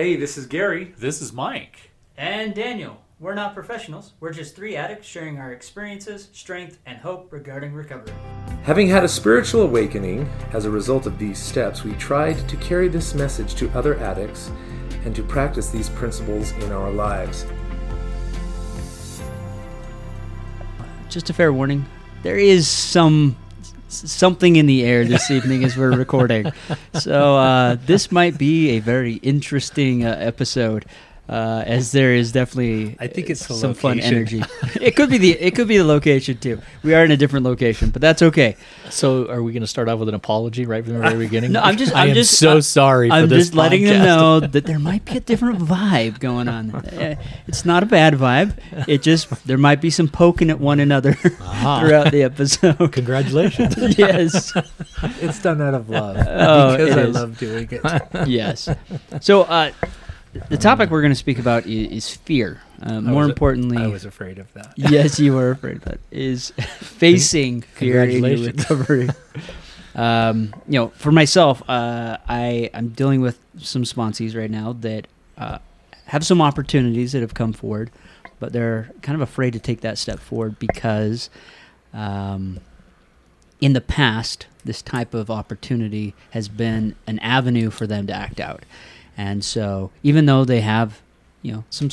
Hey, this is Gary. This is Mike. And Daniel. We're not professionals. We're just three addicts sharing our experiences, strength, and hope regarding recovery. Having had a spiritual awakening as a result of these steps, we tried to carry this message to other addicts and to practice these principles in our lives. Just a fair warning there is some something in the air this evening as we're recording. So uh, this might be a very interesting uh, episode uh, as there is definitely I think it's some fun energy. it could be the it could be the location too. We are in a different location, but that's okay. So, are we going to start off with an apology right from the very beginning? No, I'm just- I I'm just- so I'm- sorry. for I'm this just letting them know that there might be a different vibe going on. Uh, It's not a bad vibe. It just there might be some poking at one another Ah. throughout the episode. Congratulations. yes. It's done out of love Oh, because I is. love doing it. yes. So uh, the topic we're going to speak about is, is fear. Uh, more was- importantly, I was afraid of that. yes, you were afraid of that. Is facing fear in your Congratulations. recovery. um, you know, for myself, uh, I I'm dealing with some sponsees right now that uh, have some opportunities that have come forward, but they're kind of afraid to take that step forward because. Um, in the past, this type of opportunity has been an avenue for them to act out. And so, even though they have, you know, some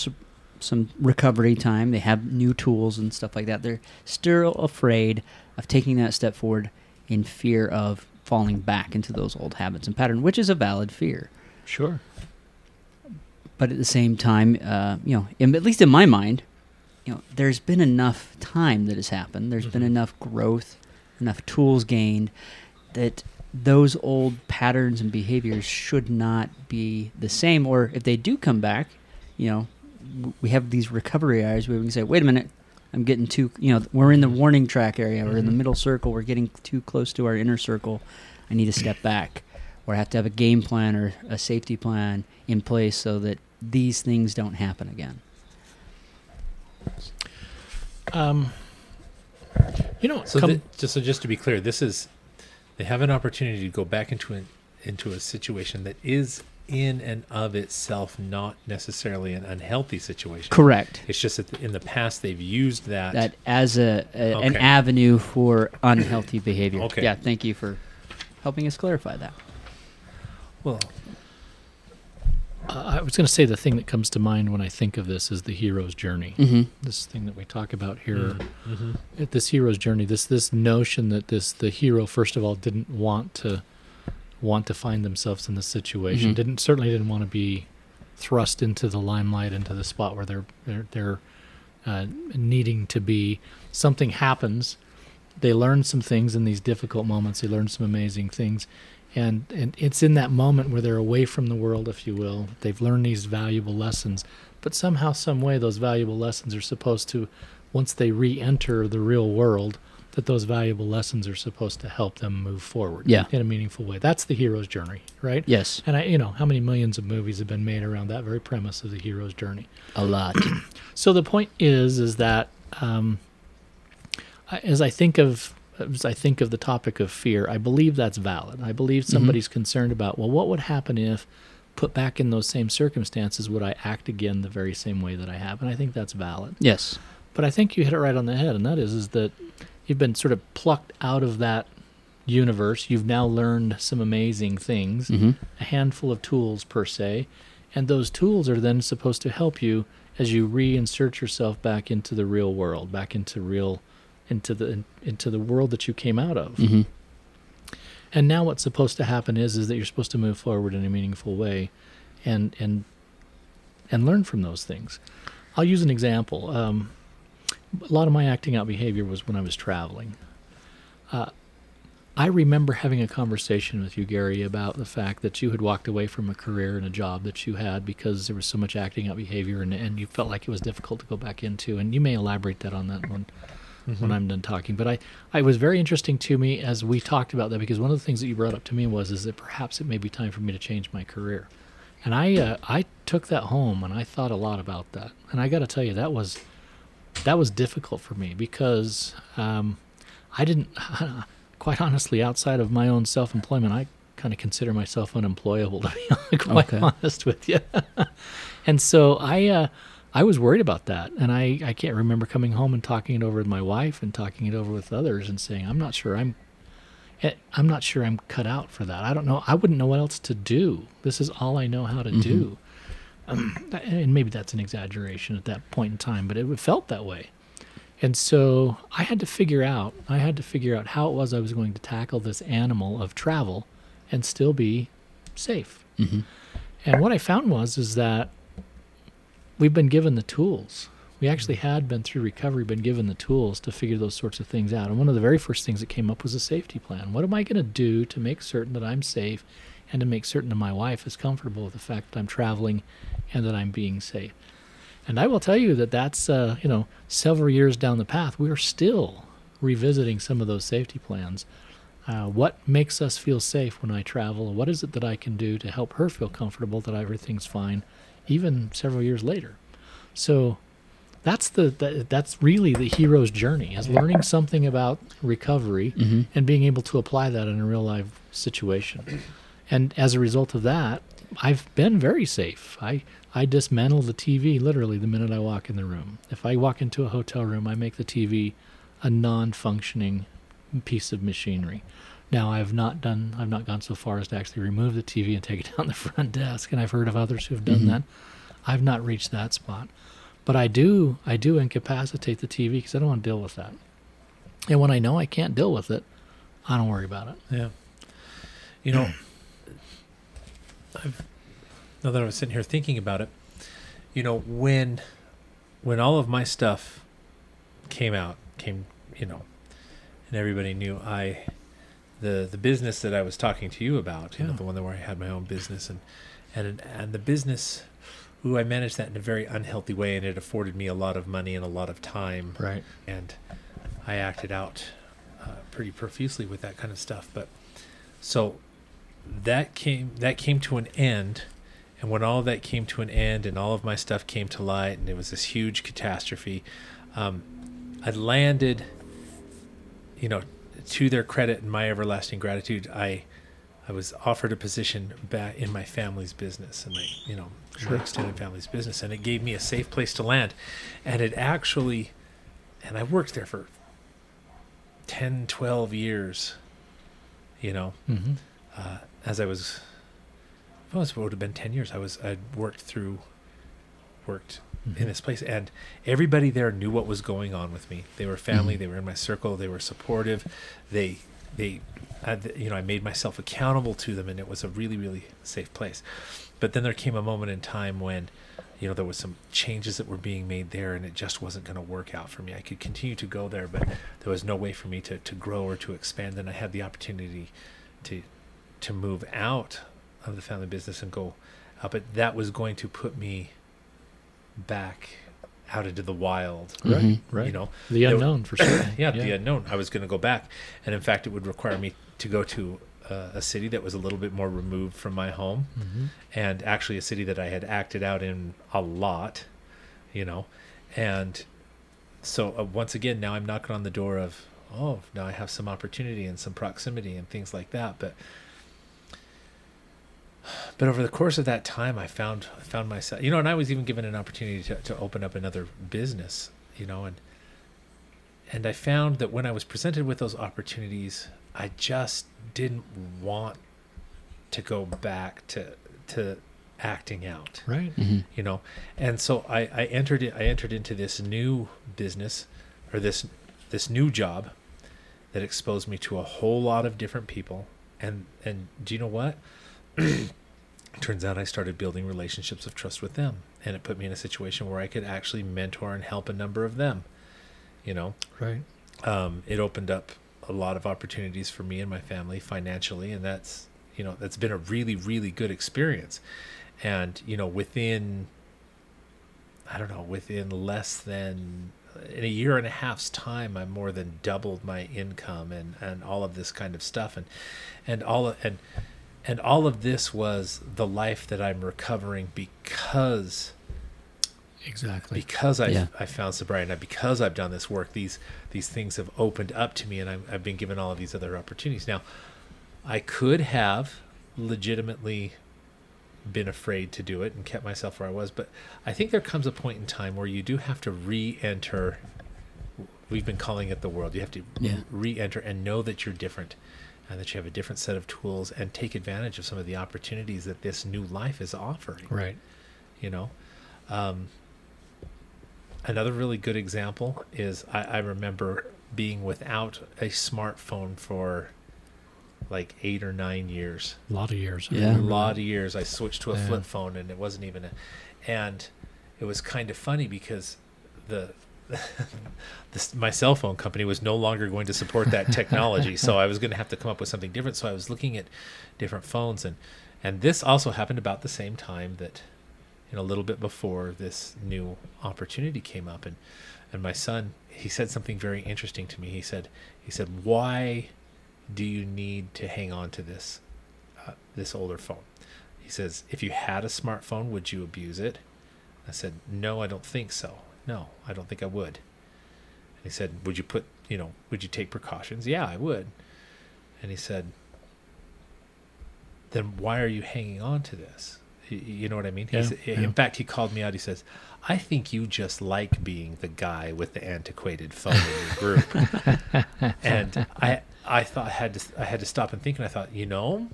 some recovery time, they have new tools and stuff like that, they're still afraid of taking that step forward in fear of falling back into those old habits and patterns, which is a valid fear. Sure. But at the same time, uh, you know, in, at least in my mind, you know, there's been enough time that has happened. There's been Mhm. enough growth, enough tools gained that those old patterns and behaviors should not be the same. Or if they do come back, you know, w- we have these recovery areas where we can say, wait a minute, I'm getting too, you know, we're in the warning track area, we're in the Mhm. middle circle, we're getting too close to our inner circle. I need to step back. Or I have to have a game plan or a safety plan in place so that these things don't happen again. Um, you know, So come, the- just so just to be clear, this is they have an opportunity to go back into an into a situation that is in and of itself not necessarily an unhealthy situation. Correct. It's just that in the past they've used that. That as a, a an avenue for unhealthy behavior. Okay. Yeah, thank you for helping us clarify that. well, Uh, I was going to say the thing that comes to mind when I think of this is the hero's journey. Mm-hmm. This thing that we talk about here, mhm. at this hero's journey, this this notion that this the hero first of all didn't want to want to find themselves in this situation. Mhm. Didn't certainly didn't want to be thrust into the limelight, into the spot where they're they're they're uh, needing to be. Something happens. They learn some things in these difficult moments. They learn some amazing things. And, and it's in that moment where they're away from the world, if you will. They've learned these valuable lessons, but somehow, some way, those valuable lessons are supposed to, once they re-enter the real world, that those valuable lessons are supposed to help them move forward Yeah. in a meaningful way. That's the hero's journey, right? Yes, And I, you know, how many millions of movies have been made around that very premise of the hero's journey? a lot. So the point is, is that um, as I think of as I think of the topic of fear, I believe that's valid. I believe somebody's concerned about well, what would happen if put back in those same circumstances would I act again the very same way that I have? And I think that's valid. yes. But I think you hit it right on the head, and that is is that you've been sort of plucked out of that universe. You've now learned some amazing things Mm-hmm. a handful of tools per se, and those tools are then supposed to help you as you reinsert yourself back into the real world, back into real, into the into the world that you came out of. Mm-hmm. And now what's supposed to happen is is that you're supposed to move forward in a meaningful way, and and and learn from those things. I'll use an example. Um, a lot of my acting out behavior was when I was traveling. Uh, I remember having a conversation with you, Gary, about the fact that you had walked away from a career and a job that you had because there was so much acting out behavior and, and you felt like it was difficult to go back into. And you may elaborate that on that one when I'm done talking. But I, I it was very interesting to me as we talked about that because one of the things that you brought up to me was is that perhaps it may be time for me to change my career. And I uh, I took that home and I thought a lot about that. And I got to tell you that was that was difficult for me because um, I didn't quite honestly outside of my own self-employment I kind of consider myself unemployable to be quite Okay. honest with you. and so I uh, I was worried about that, and I I can't remember coming home and talking it over with my wife and talking it over with others and saying I'm not sure I'm eh, I'm not sure I'm cut out for that. I don't know. I wouldn't know what else to do. This is all I know how to do. Um, and maybe that's an exaggeration at that point in time, but it felt that way. And so I had to figure out, I had to figure out how it was I was going to tackle this animal of travel and still be safe. Mm-hmm. And what I found was is that we've been given the tools. We actually had been through recovery, been given the tools to figure those sorts of things out. And one of the very first things that came up was a safety plan. What am I going to do to make certain that I'm safe and to make certain that my wife is comfortable with the fact that I'm traveling and that I'm being safe? And I will tell you that that's uh, you know several years down the path. We are still revisiting some of those safety plans. Uh, what makes us feel safe when I travel? What is it that I can do to help her feel comfortable that everything's fine, even several years later? So that's the, that's really the hero's journey is learning something about recovery Mm-hmm. and being able to apply that in a real life situation. And as a result of that, I've been very safe. I I dismantle the TV literally the minute I walk in the room. If I walk into a hotel room, I make the TV a non-functioning piece of machinery. Now I've not done I've not gone so far as to actually remove the TV and take it down the front desk, and I've heard of others who have done Mhm. that. I've not reached that spot, but I do I do incapacitate the TV because I don't want to deal with that. And when I know I can't deal with it, I don't worry about it. Yeah. You know, I've, now that I was sitting here thinking about it, you know, when when all of my stuff came out, came, you know, and everybody knew I the the business that I was talking to you about, you know, the one that where I had my own business and and and the business ooh, I managed that in a very unhealthy way and it afforded me a lot of money and a lot of time Right. and I acted out uh, pretty profusely with that kind of stuff. But so that came that came to an end, and when all of that came to an end, and all of my stuff came to light, and it was this huge catastrophe, um, I landed. You know, to their credit and my everlasting gratitude, I. I was offered a position back in my family's business and my, you know, my extended family's business, and it gave me a safe place to land. And it actually, and I worked there for 10, 12 years, you know, Mm-hmm. uh, as I was, well, it would have been 10 years. I was, I worked through, worked Mm-hmm. in this place and everybody there knew what was going on with me. They were family. Mhm. They were in my circle. They were supportive. They, they, had, you know, I made myself accountable to them and it was a really, really safe place. But then there came a moment in time when, you know, there was some changes that were being made there and it just wasn't going to work out for me. I could continue to go there, but there was no way for me to, to grow or to expand. And I had the opportunity to, to move out of the family business and go out, but that was going to put me back out into the wild. Right. Mhm. Right. You know, the There- unknown for sure. yeah, the unknown. I was going to go back, and in fact, it would require me to go to uh, a city that was a little bit more removed from my home, hmm and actually a city that I had acted out in a lot, you know, and so uh, once again, now I'm knocking on the door of oh, now I have some opportunity and some proximity and things like that, but. But over the course of that time, I found I found myself, you know, and I was even given an opportunity to, to open up another business, you know, and and I found that when I was presented with those opportunities, I just didn't want to go back to to acting out, Right. Mm-hmm. you know. And so I, I entered it, I entered into this new business or this this new job that exposed me to a whole lot of different people. And and do you know what? Turns out I started building relationships of trust with them, and it put me in a situation where I could actually mentor and help a number of them. You know, Right. um, it opened up a lot of opportunities for me and my family financially, and that's you know that's been a really really good experience. And you know within I don't know within less than in a year and a half's time, I more than doubled my income and and all of this kind of stuff, and and all of, and and all of this was the life that I'm recovering because Exactly. because I Yeah. I found sobriety and because I've done this work, these these things have opened up to me, and I've, I've been given all of these other opportunities. Now, I could have legitimately been afraid to do it and kept myself where I was. But I think there comes a point in time where you do have to re-enter. We've been calling it the world. You have to Yeah. re-enter and know that you're different, and that you have a different set of tools, and take advantage of some of the opportunities that this new life is offering Right. you know um, another really good example is I, I remember being without a smartphone for like eight or nine years A lot of years. Yeah. a lot that. of years i switched to a Yeah. flip phone and it wasn't even a and it was kind of funny because the this, my cell phone company was no longer going to support that technology so i was going to have to come up with something different so i was looking at different phones and and this also happened about the same time that know a little bit before this new opportunity came up and and my son he said something very interesting to me. He said he said why do you need to hang on to this uh, this older phone? He says if you had a smartphone would you abuse it? I said no i don't think so no i don't think i would. And he said would you put you know would you take precautions? Yeah i would. And he said then why are you hanging on to this? You know what i mean? Yeah, He's, yeah. in fact he called me out. He says i think you just like being the guy with the antiquated phone in your group. And i i thought i had to i had to stop and think and i thought you know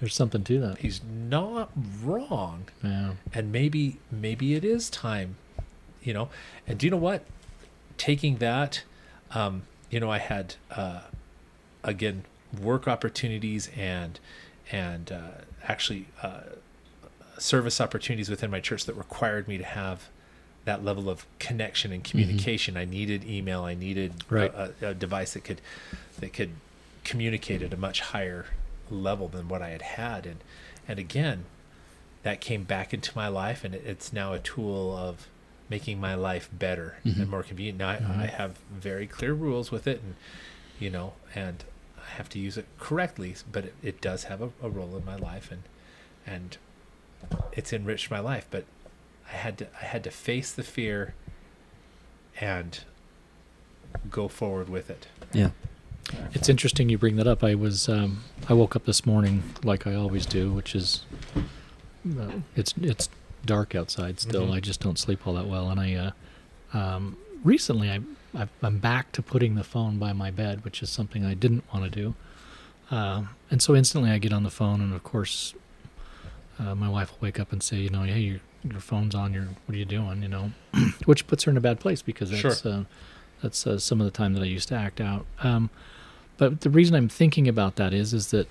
There's something to that. he's not wrong. Yeah. and maybe maybe it is time you know? And do you know what? Taking that um you know i had uh again work opportunities and and uh actually uh service opportunities within my church that required me to have that level of connection and communication. I needed email. I needed a- Right. a, a device that could that could communicate at a much higher level than what i had had. And and again that came back into my life and it, it's now a tool of making my life better and more convenient now I, Mhm. I have very clear rules with it and you know and i have to use it correctly but it, it does have a, a role in my life and and it's enriched my life but i had to i had to face the fear and go forward with it Yeah. It's interesting you bring that up. I was um, I woke up this morning like I always do, which is uh, it's it's dark outside still. Mhm. I just don't sleep all that well, and I uh, um, recently I I've, I'm back to putting the phone by my bed, which is something I didn't want to do. Um, and so instantly I get on the phone, and of course, uh, my wife will wake up and say, you know, hey, your your phone's on. Your what are you doing? You know, which puts her in a bad place because Sure. that's uh, that's uh, some of the time that I used to act out. Um, but the reason I'm thinking about that is is that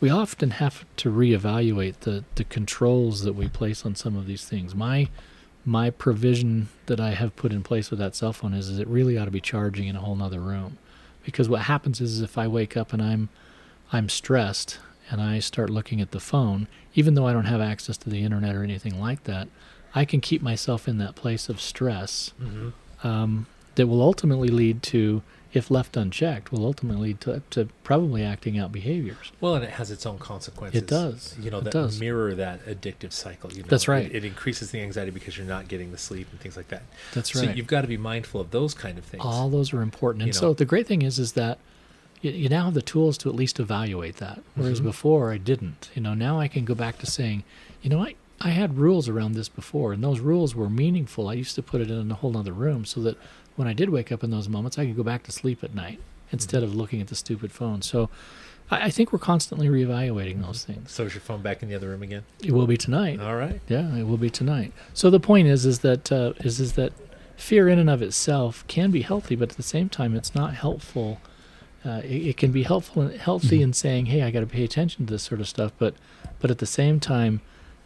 we often have to reevaluate the the controls that we place on some of these things. My my provision that I have put in place with that cell phone is, is it really ought to be charging in a whole nother room. Because what happens is, is if I wake up and I'm I'm stressed and I start looking at the phone, even though I don't have access to the internet or anything like that, I can keep myself in that place of stress mm-hmm. um, that will ultimately lead to, if left unchecked, will ultimately lead to, to probably acting out behaviors. Well, and it has its own consequences. It does. You know, It that does. mirror that addictive cycle. You know, That's right. It, it increases the anxiety because you're not getting the sleep and things like that. That's right. so you've got to be mindful of those kind of things. All those are important. And You so the great thing is, is that you, you now have the tools to at least evaluate that. Whereas Mhm. before I didn't. You know, now I can go back to saying, you know, I, I had rules around this before, and those rules were meaningful. I used to put it in a whole other room so that when I did wake up in those moments, I could go back to sleep at night instead of looking at the stupid phone. So I, I think we're constantly reevaluating those things. So is your phone back in the other room again? It will be tonight. All right. Yeah, it will be tonight. So the point is, is that uh, is is that fear in and of itself can be healthy, but at the same time, it's not helpful. Uh, it, it can be helpful and healthy Mhm. in saying, "Hey, I got to pay attention to this sort of stuff," but but at the same time,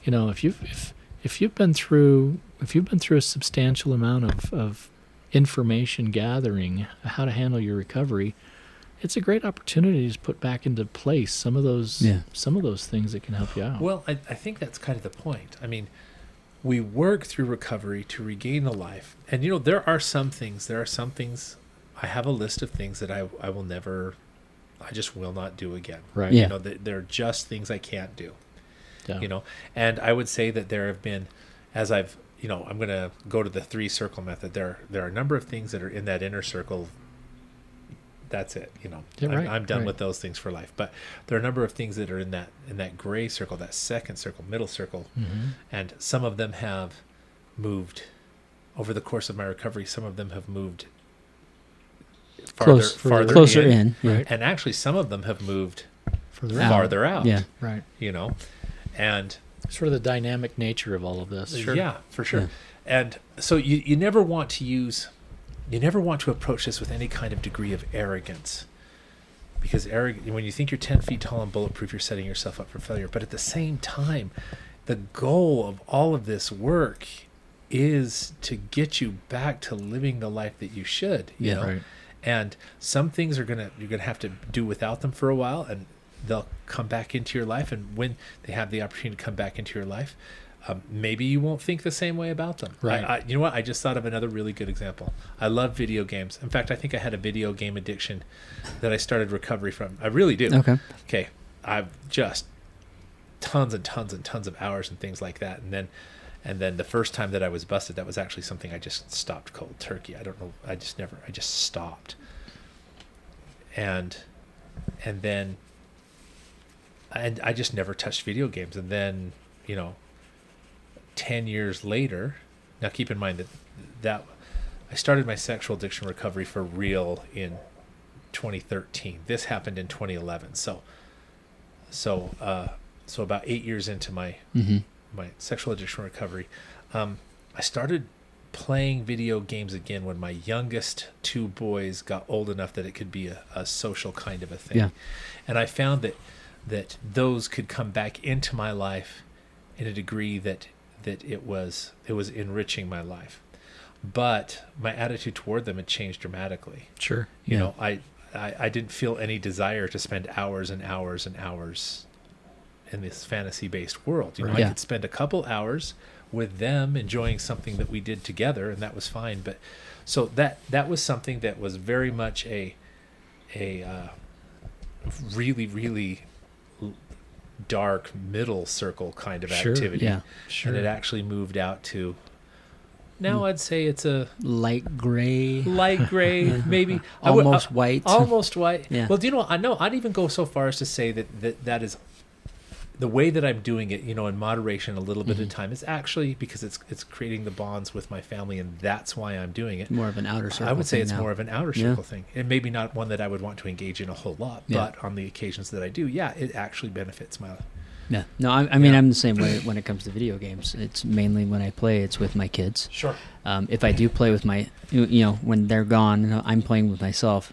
you know, if you've if if you've been through if you've been through a substantial amount of of information gathering, how to handle your recovery, it's a great opportunity to put back into place some of those Yeah. some of those things that can help you out. Well, I, I think that's kind of the point. I mean, we work through recovery to regain the life. And, you know, there are some things, there are some things, I have a list of things that I, I will never, I just will not do again. right. Yeah. You know, they- they're just things I can't do. Yeah. you know and i would say that there have been as i've you know i'm going to go to the three circle method there there are a number of things that are in that inner circle that's it. You know, Yeah, I'm, right, I'm done right. with those things for life. But there are a number of things that are in that in that gray circle, that second circle, middle circle, Mm-hmm. and some of them have moved over the course of my recovery. Some of them have moved farther, Close, farther closer in, in. Right. and actually some of them have moved Further Out. out. farther out. Yeah. Right. you know, and Sort of the dynamic nature of all of this. Uh, sure. Yeah, for sure. Yeah. And so you, you never want to use, you never want to approach this with any kind of degree of arrogance. Because arrog- when you think you're 10 feet tall and bulletproof, you're setting yourself up for failure. But at the same time, the goal of all of this work is to get you back to living the life that you should. You Yeah. know? Right. and some things are gonna you're gonna have to do without them for a while and they'll come back into your life and when they have the opportunity to come back into your life um, maybe you won't think the same way about them. I- Right. I, you know what? I just thought of another really good example. I love video games. In fact i think i had a video game addiction that i started recovery from. I really do. Okay. okay. I've just tons and tons and tons of hours and things like that. And then and then the first time that i was busted that was actually something i just stopped cold turkey. I don't know. I just never i just stopped. And and then and i just never touched video games and then you know 10 years later now keep in mind that that i started my sexual addiction recovery for real in 2013 this happened in 2011 so so uh so about eight years into my Mm-hmm. my sexual addiction recovery, um, I started playing video games again when my youngest two boys got old enough that it could be a, a social kind of a thing. Yeah. And I found that that those could come back into my life in a degree that that it was it was enriching my life. But my attitude toward them had changed dramatically Sure. you Yeah. know I, I i didn't feel any desire to spend hours and hours and hours in this fantasy based world you know Right. i Yeah. could spend a couple hours with them enjoying something that we did together and that was fine but so that that was something that was very much a a uh, really really dark middle circle kind of Sure. activity Yeah. Sure. and it actually moved out to now i'd say it's a Light gray, light gray maybe I would- almost uh, white. almost white. Yeah. Well, do you know? I know. I'd even go so far as to say that that, that is the way that I'm doing it. You know, in moderation, a little bit Mhm. at a time. It's actually because it's it's creating the bonds with my family, and that's why I'm doing it. more of an outer circle. I would say it's now. more of an outer Yeah. circle thing, and maybe not one that I would want to engage in a whole lot. Yeah. But on the occasions that I do, yeah, it actually benefits my. Life. Yeah. No, I, I mean Yeah. I'm the same way when it comes to video games. It's mainly when I play, it's with my kids. Sure. Um, if I do play with my, you know, when they're gone, I'm playing with myself.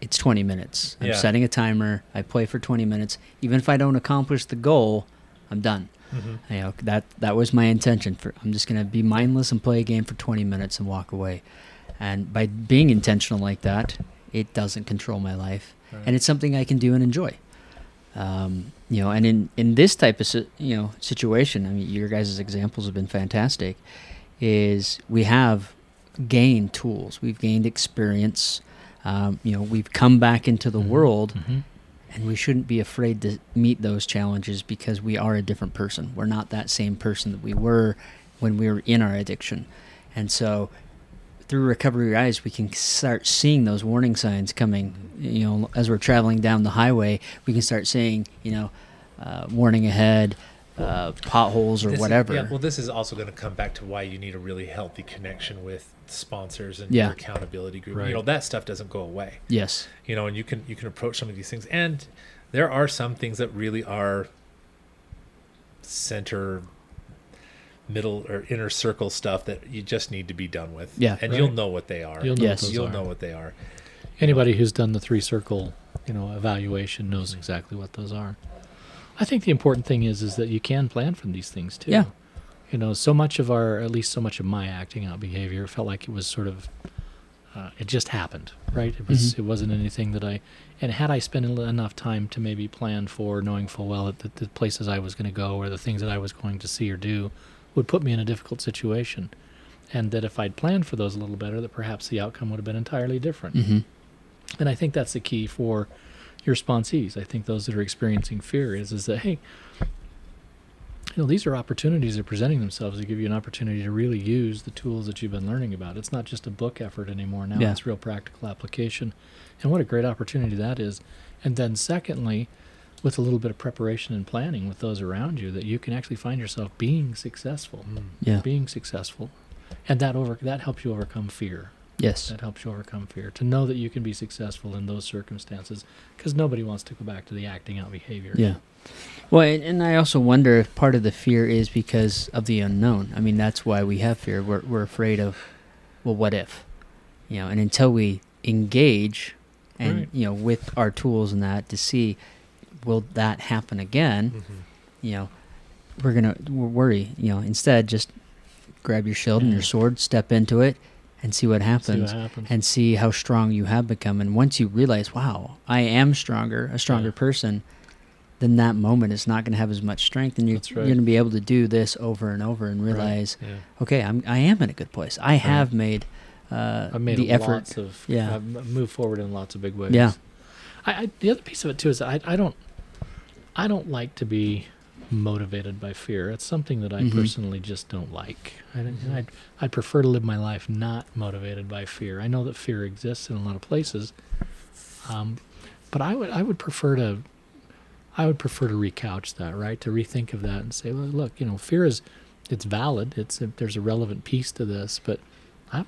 It's 20 minutes. I'm Yeah. setting a timer. I play for 20 minutes. Even if I don't accomplish the goal, I'm done. Mm-hmm. You know, that that was my intention. For I'm just gonna be mindless and play a game for 20 minutes and walk away. And by being intentional like that, it doesn't control my life, and it's something I can do and enjoy. Um, you know, and in in this type of you know situation, I mean, your guys' examples have been fantastic. Is we have gained tools, we've gained experience. Um, you know, we've come back into the Mhm. world Mhm. and we shouldn't be afraid to meet those challenges because we are a different person. We're not that same person that we were when we were in our addiction. And so through recovery eyes we can start seeing those warning signs coming you know as we're traveling down the highway we can start seeing you know uh, warning ahead uh, potholes or This is- whatever yeah, well, this is also going to come back to why you need a really healthy connection with sponsors and Yeah. your accountability group. Right. You know, that stuff doesn't go away. yes you know and you can you can approach some of these things and there are some things that really are center middle or inner circle stuff that you just need to be done with Yeah. and Right. you'll know what they are You'll know Yes. what you'll are. know what they are Anybody who's done the three circle, you know, evaluation knows exactly what those are. I think the important thing is is that you can plan from these things too. Yeah. You know, so much of our, at least so much of my acting out behavior felt like it was sort of, uh, it just happened, right? It was, Mhm. it wasn't anything that I, and had I spent enough time to maybe plan for, knowing full well that the, the places I was going to go or the things that I was going to see or do, would put me in a difficult situation, and that if I'd planned for those a little better, that perhaps the outcome would have been entirely different. hmm And I think that's the key for your sponsees. I think those that are experiencing fear is is that hey, you know, these are opportunities that are presenting themselves to give you an opportunity to really use the tools that you've been learning about. It's not just a book effort anymore. Now Yeah. it's real practical application. And what a great opportunity that is. And then, secondly, with a little bit of preparation and planning with those around you, that you can actually find yourself being successful, mm. Yeah. being successful, and that over that helps you overcome fear. Yes. That helps you overcome fear to know that you can be successful in those circumstances, because nobody wants to go back to the acting out behavior. Yeah. Well, and, and I also wonder if part of the fear is because of the unknown. I mean, that's why we have fear. We're we're afraid of, well, what if, you know? And until we engage, and Right. you know, with our tools and that to see, will that happen again? Mhm. You know, we're gonna w- worry. You know, instead, just grab your shield and your sword, step into it, and see what See happens what happens. and see how strong you have become. And once you realize, wow, I am stronger, a stronger Yeah. person, then that moment is not going to have as much strength, and you're, That's you're going to be able to do this over and over and realize, Yeah. okay, I'm I am in a good place. I have made uh, I've made the effort. lots of Yeah. I've moved forward in lots of big ways. Yeah. I, I the other piece of it too is I I don't I don't like to be motivated by fear. It's something that I Mhm. personally just don't like. I, don't- I'd I'd prefer to live my life not motivated by fear. I know that fear exists in a lot of places, um, but I would I would prefer to I would prefer to recouch that right to rethink of that and say, well, look, you know, fear is it's valid. It's a, there's a relevant piece to this, but I'm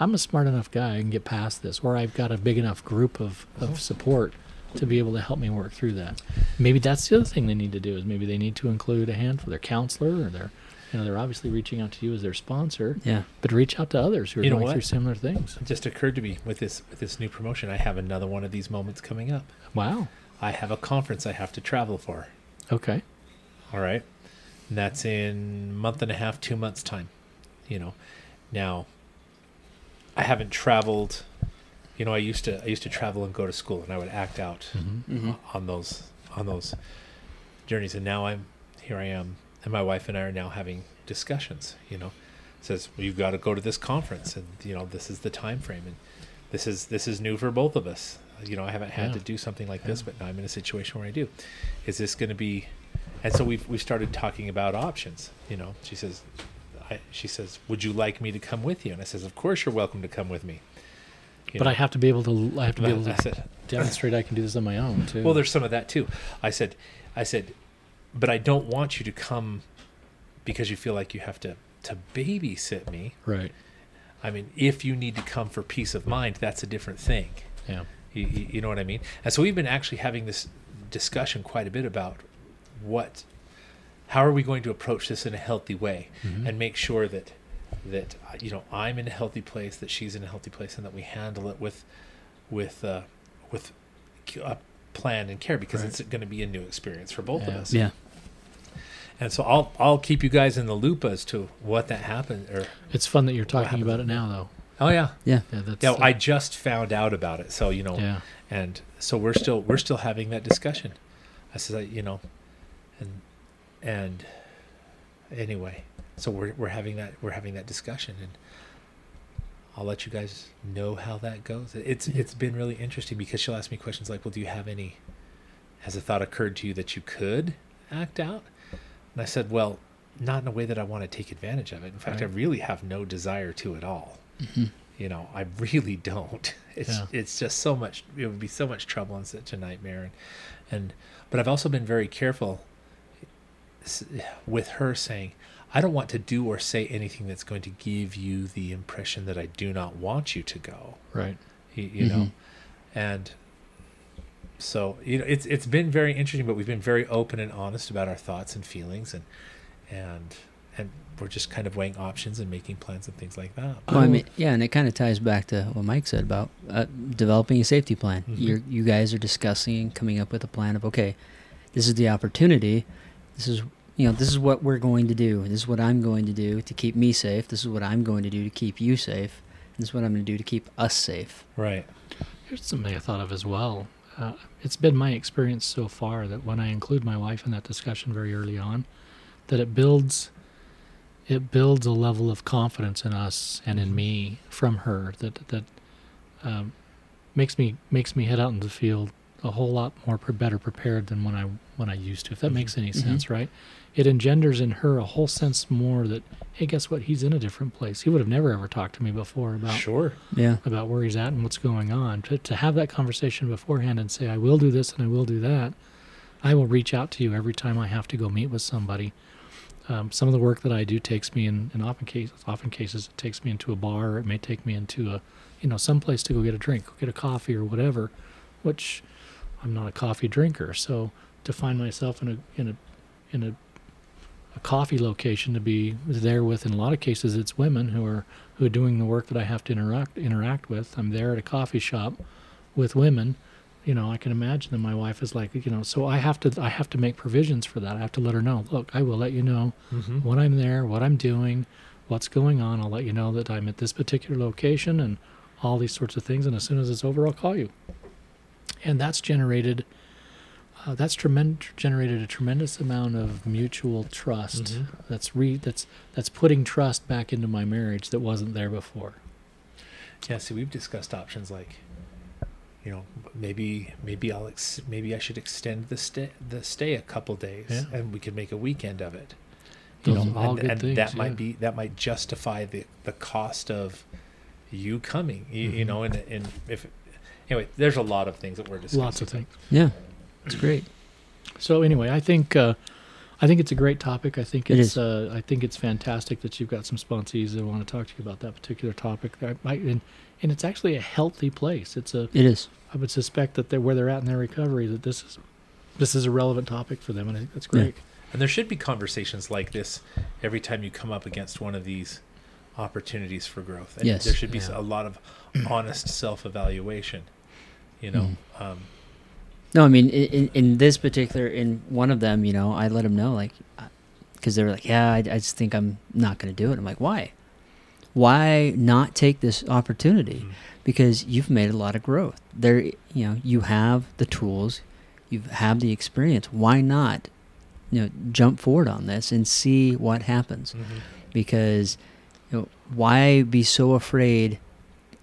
I'm a smart enough guy. I can get past this, or I've got a big enough group of, of uh-huh. support to be able to help me work through that. Maybe that's the other thing they need to do is maybe they need to include a hand for their counselor or their, you know, they're obviously reaching out to you as their sponsor, Yeah, but reach out to others who are You going through similar things. It just occurred to me with this with this new promotion, I have another one of these moments coming up. Wow. I have a conference I have to travel for. Okay. All right. And that's in month and a half, two months time. You know. Now I haven't traveled you know, I used to I used to travel and go to school and I would act out Mm-hmm. Mhm. on those on those journeys and now I'm here I am and my wife and I are now having discussions, you know. Says, well, you've got to go to this conference and you know, this is the time frame and this is this is new for both of us. You know, I haven't had Yeah. to do something like this, Yeah. but now I'm in a situation where I do. Is this going to be and so we've we started talking about options. You know, she says, I, she says, "Would you like me to come with you?" And I says, "Of course, you're welcome to come with me." You But know, I have to be able to I have to be able to demonstrate I can do this on my own too. well, there's some of that too. I said, I said, but I don't want you to come because you feel like you have to to babysit me. right. I mean, if you need to come for peace of mind, that's a different thing. Yeah. You, you, you know what I mean? And so we've been actually having this discussion quite a bit about what, how are we going to approach this in a healthy way, Mhm. and make sure that that uh, you know I'm in a healthy place, that she's in a healthy place, and that we handle it with with uh, with a plan and care because Right. it's going to be a new experience for both of us. yeah, And so I'll I'll keep you guys in the loop as to what that happened. Or It's fun that you're talking about it now though. Oh yeah, yeah. Yeah, that's yeah. uh, I just found out about it, so you know. yeah. and so we're still we're still having that discussion i said you know and and anyway so we're, we're having that we're having that discussion and i'll let you guys know how that goes it's it's been really interesting because she'll ask me questions like well do you have any has a thought occurred to you that you could act out and i said well not in a way that i want to take advantage of it in fact i really have no desire to at all hmm you know i really don't it's Yeah. it's just so much it would be so much trouble and such a nightmare and and but i've also been very careful with her saying i don't want to do or say anything that's going to give you the impression that i do not want you to go Right. you, you know Mhm. and so you know it's it's been very interesting but we've been very open and honest about our thoughts and feelings and and and we're just kind of weighing options and making plans and things like that Well, I mean, yeah, and it kind of ties back to what Mike said about uh, developing a safety plan. Mhm. You're, you guys are discussing and coming up with a plan of okay, this is the opportunity. This is you know this is what we're going to do. This is what I'm going to do to keep me safe. This is what I'm going to do to keep you safe. This is what I'm going to do to keep us safe. right Here's something I thought of as well. Uh, it's been my experience so far that when I include my wife in that discussion very early on, that it builds it builds a level of confidence in us and in me from her that that um, makes me makes me head out in the field a whole lot more pre- better prepared than when I when I used to. If that makes any Mhm. sense, right? It engenders in her a whole sense more that hey, guess what? He's in a different place. He would have never ever talked to me before about Sure. Yeah. about where he's at and what's going on. To, to have that conversation beforehand and say, I will do this and I will do that. I will reach out to you every time I have to go meet with somebody. Um, some of the work that I do takes me in, in often cases, often cases, it takes me into a bar. It may take me into a, you know, some place to go get a drink, get a coffee or whatever, which I'm not a coffee drinker. So to find myself in a, in a, in a, a coffee location to be there with, in a lot of cases, it's women who are who are doing the work that I have to interact interact with. I'm there at a coffee shop with women. You know, I can imagine that my wife is like, you know, so I have to I have to make provisions for that. I have to let her know. Look, I will let you know Mm-hmm. when I'm there, what I'm doing, what's going on. I'll let you know that I'm at this particular location and all these sorts of things. And as soon as it's over, I'll call you. And that's generated. Uh, that's tremendous generated a tremendous amount of mutual trust. Mhm. That's re that's that's putting trust back into my marriage that wasn't there before. Yeah. See, we've discussed options like, you know, maybe maybe I'll ex- maybe I should extend the stay the stay a couple days, Yeah. and we could make a weekend of it. You Those know, are all and, good and things, that yeah. might be that might justify the the cost of you coming. You, you Mhm. know, and and if anyway, there's a lot of things that we're discussing. Lots of things. Yeah. It's great. So anyway, I think uh, I think it's a great topic. I think it's is. uh, I think it's fantastic that you've got some sponsees that want to talk to you about that particular topic. I, I, and and it's actually a healthy place. It's a It is. I would suspect that they're where they're at in their recovery that this is this is a relevant topic for them, and I think that's Yeah. great. And there should be conversations like this every time you come up against one of these opportunities for growth. And Yes. there should be Yeah. a lot of honest self-evaluation. You know, Mm-hmm. um, No, I mean, in, in, in this particular, in one of them, you know, I let them know, like, because they were like, yeah, I, I just think I'm not going to do it. I'm like, why? Why not take this opportunity? Mhm. Because you've made a lot of growth. There, you know, you have the tools, you have the experience. Why not, you know, jump forward on this and see what happens? Because, you know, why be so afraid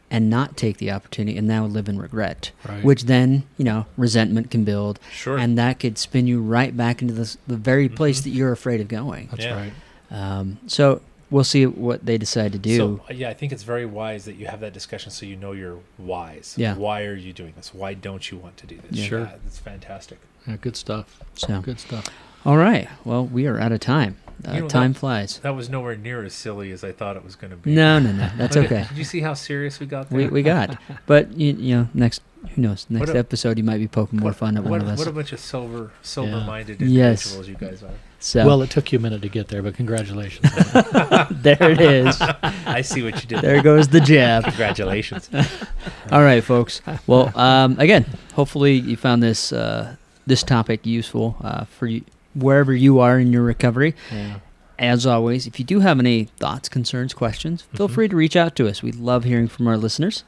and not take the opportunity and now live in regret? Right. which then you know resentment can build sure. and that could spin you right back into this, the very place Mhm. that you're afraid of going that's Yeah. right. um, so we'll see what they decide to do So uh, yeah, I think it's very wise that you have that discussion so you know your whys. Yeah. Why are you doing this? Why don't you want to do this? Yeah. Sure. Yeah, that's fantastic. Yeah, good stuff. so Good stuff. all right well we are out of time uh, You know, time that- flies That was nowhere near as silly as I thought it was going to be. no no no that's Look okay Did you see how serious we got there? we, we got but you, you know next who knows next a- episode you might be poking more fun at what, one of us what a bunch of sober, sober-minded Yes. individuals you guys are. So Well, it took you a minute to get there, but congratulations. there it is I see what you did. there goes the jab Congratulations. All right, folks. Well, um, again, hopefully you found this uh, this topic useful uh, for you wherever you are in your recovery. yeah. As always, if you do have any thoughts, concerns, questions, feel Mhm. free to reach out to us. We love hearing from our listeners.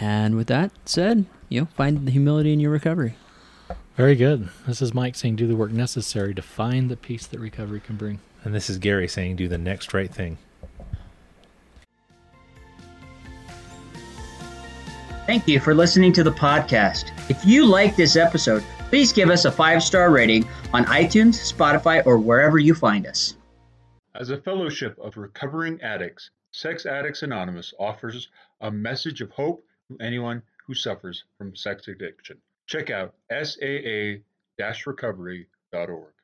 And with that said, you know, find the humility in your recovery. Very good. This is Mike saying, do the work necessary to find the peace that recovery can bring. And this is Gary saying, do the next right thing. Thank you for listening to the podcast. If you like this episode, please give us a five star rating on iTunes, Spotify, or wherever you find us. As a fellowship of recovering addicts, Sex Addicts Anonymous offers a message of hope to anyone who suffers from sex addiction. Check out saa-recovery.org.